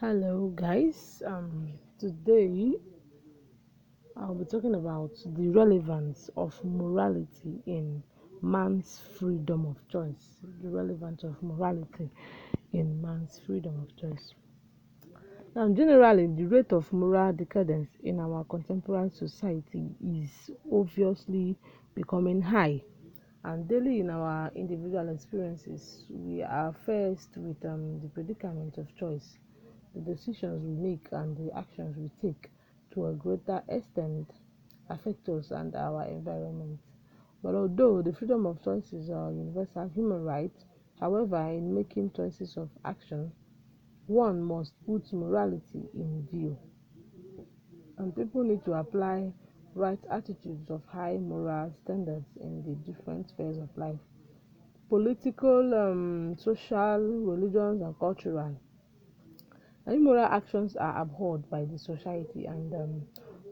Hello, guys. Um, today I'll be talking about the relevance of morality in man's freedom of choice. The relevance of morality in man's freedom of choice. Now, generally, the rate of moral decadence in our contemporary society is obviously becoming high, and daily in our individual experiences, we are faced with um, the predicament of choice the decisions we make and the actions we take to a greater extent affect us and our environment. But although the freedom of choice is a universal human right, however, in making choices of action, one must put morality in view. And people need to apply right attitudes of high moral standards in the different spheres of life political, um, social, religious, and cultural. Immoral actions are abhorred by the society, and um,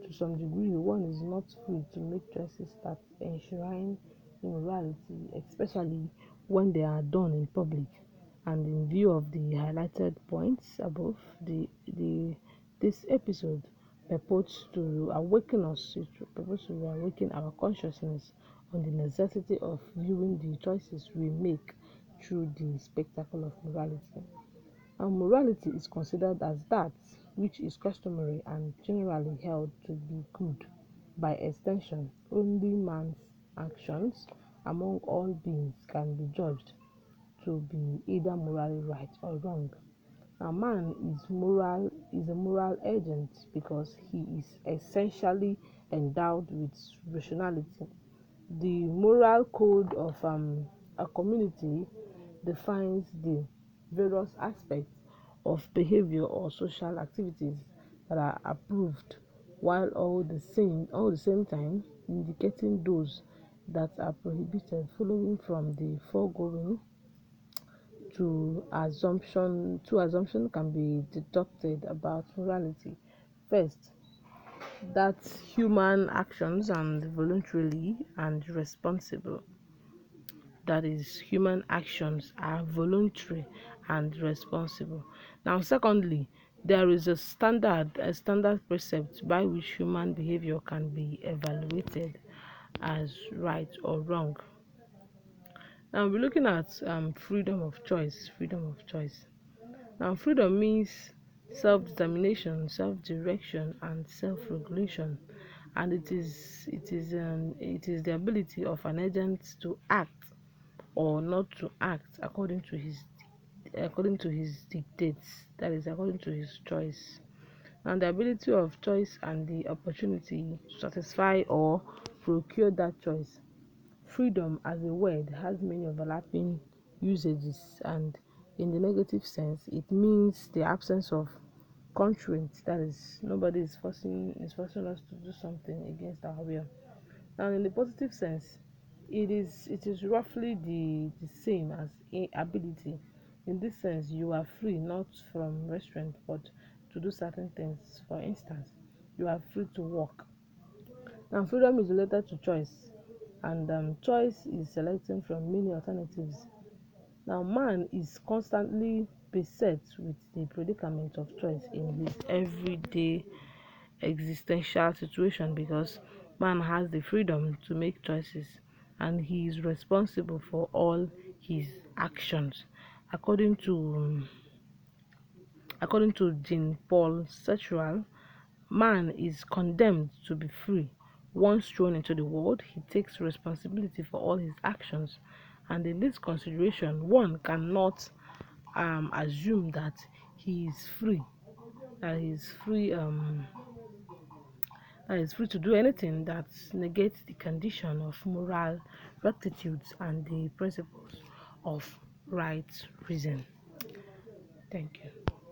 to some degree, one is not free to make choices that enshrine immorality, especially when they are done in public. And in view of the highlighted points above, the, the this episode purports to awaken us, it purports to awaken our consciousness on the necessity of viewing the choices we make through the spectacle of morality and morality is considered as that which is customary and generally held to be good. By extension, only man's actions among all beings can be judged to be either morally right or wrong. A man is moral is a moral agent because he is essentially endowed with rationality. The moral code of um, a community defines the various aspects of behavior or social activities that are approved while all the same all the same time indicating those that are prohibited following from the foregoing to assumption two assumptions can be deducted about morality. First that human actions and voluntarily and responsible that is human actions are voluntary and responsible. Now secondly there is a standard a standard precept by which human behavior can be evaluated as right or wrong. Now we're looking at um, freedom of choice freedom of choice. Now freedom means self-determination self-direction and self-regulation. And it is it is um, it is the ability of an agent to act or not to act according to his according to his dictates that is according to his choice. And the ability of choice and the opportunity to satisfy or procure that choice. Freedom as a word has many overlapping usages and in the negative sense it means the absence of constraint that is nobody is forcing is forcing us to do something against our will. Now in the positive sense it is it is roughly the the same as ability. In this sense you are free not from restraint but to do certain things. For instance you are free to walk. Now freedom is related to choice and um, choice is selecting from many alternatives. Now man is constantly beset with the predicament of choice in his everyday existential situation because man has the freedom to make choices and he is responsible for all his actions. According to according to Jean-Paul Sartre man is condemned to be free. Once thrown into the world he takes responsibility for all his actions. And in this consideration one cannot um, assume that he is free that he is free um, is free to do anything that negates the condition of moral rectitudes and the principles of right reason. Thank you.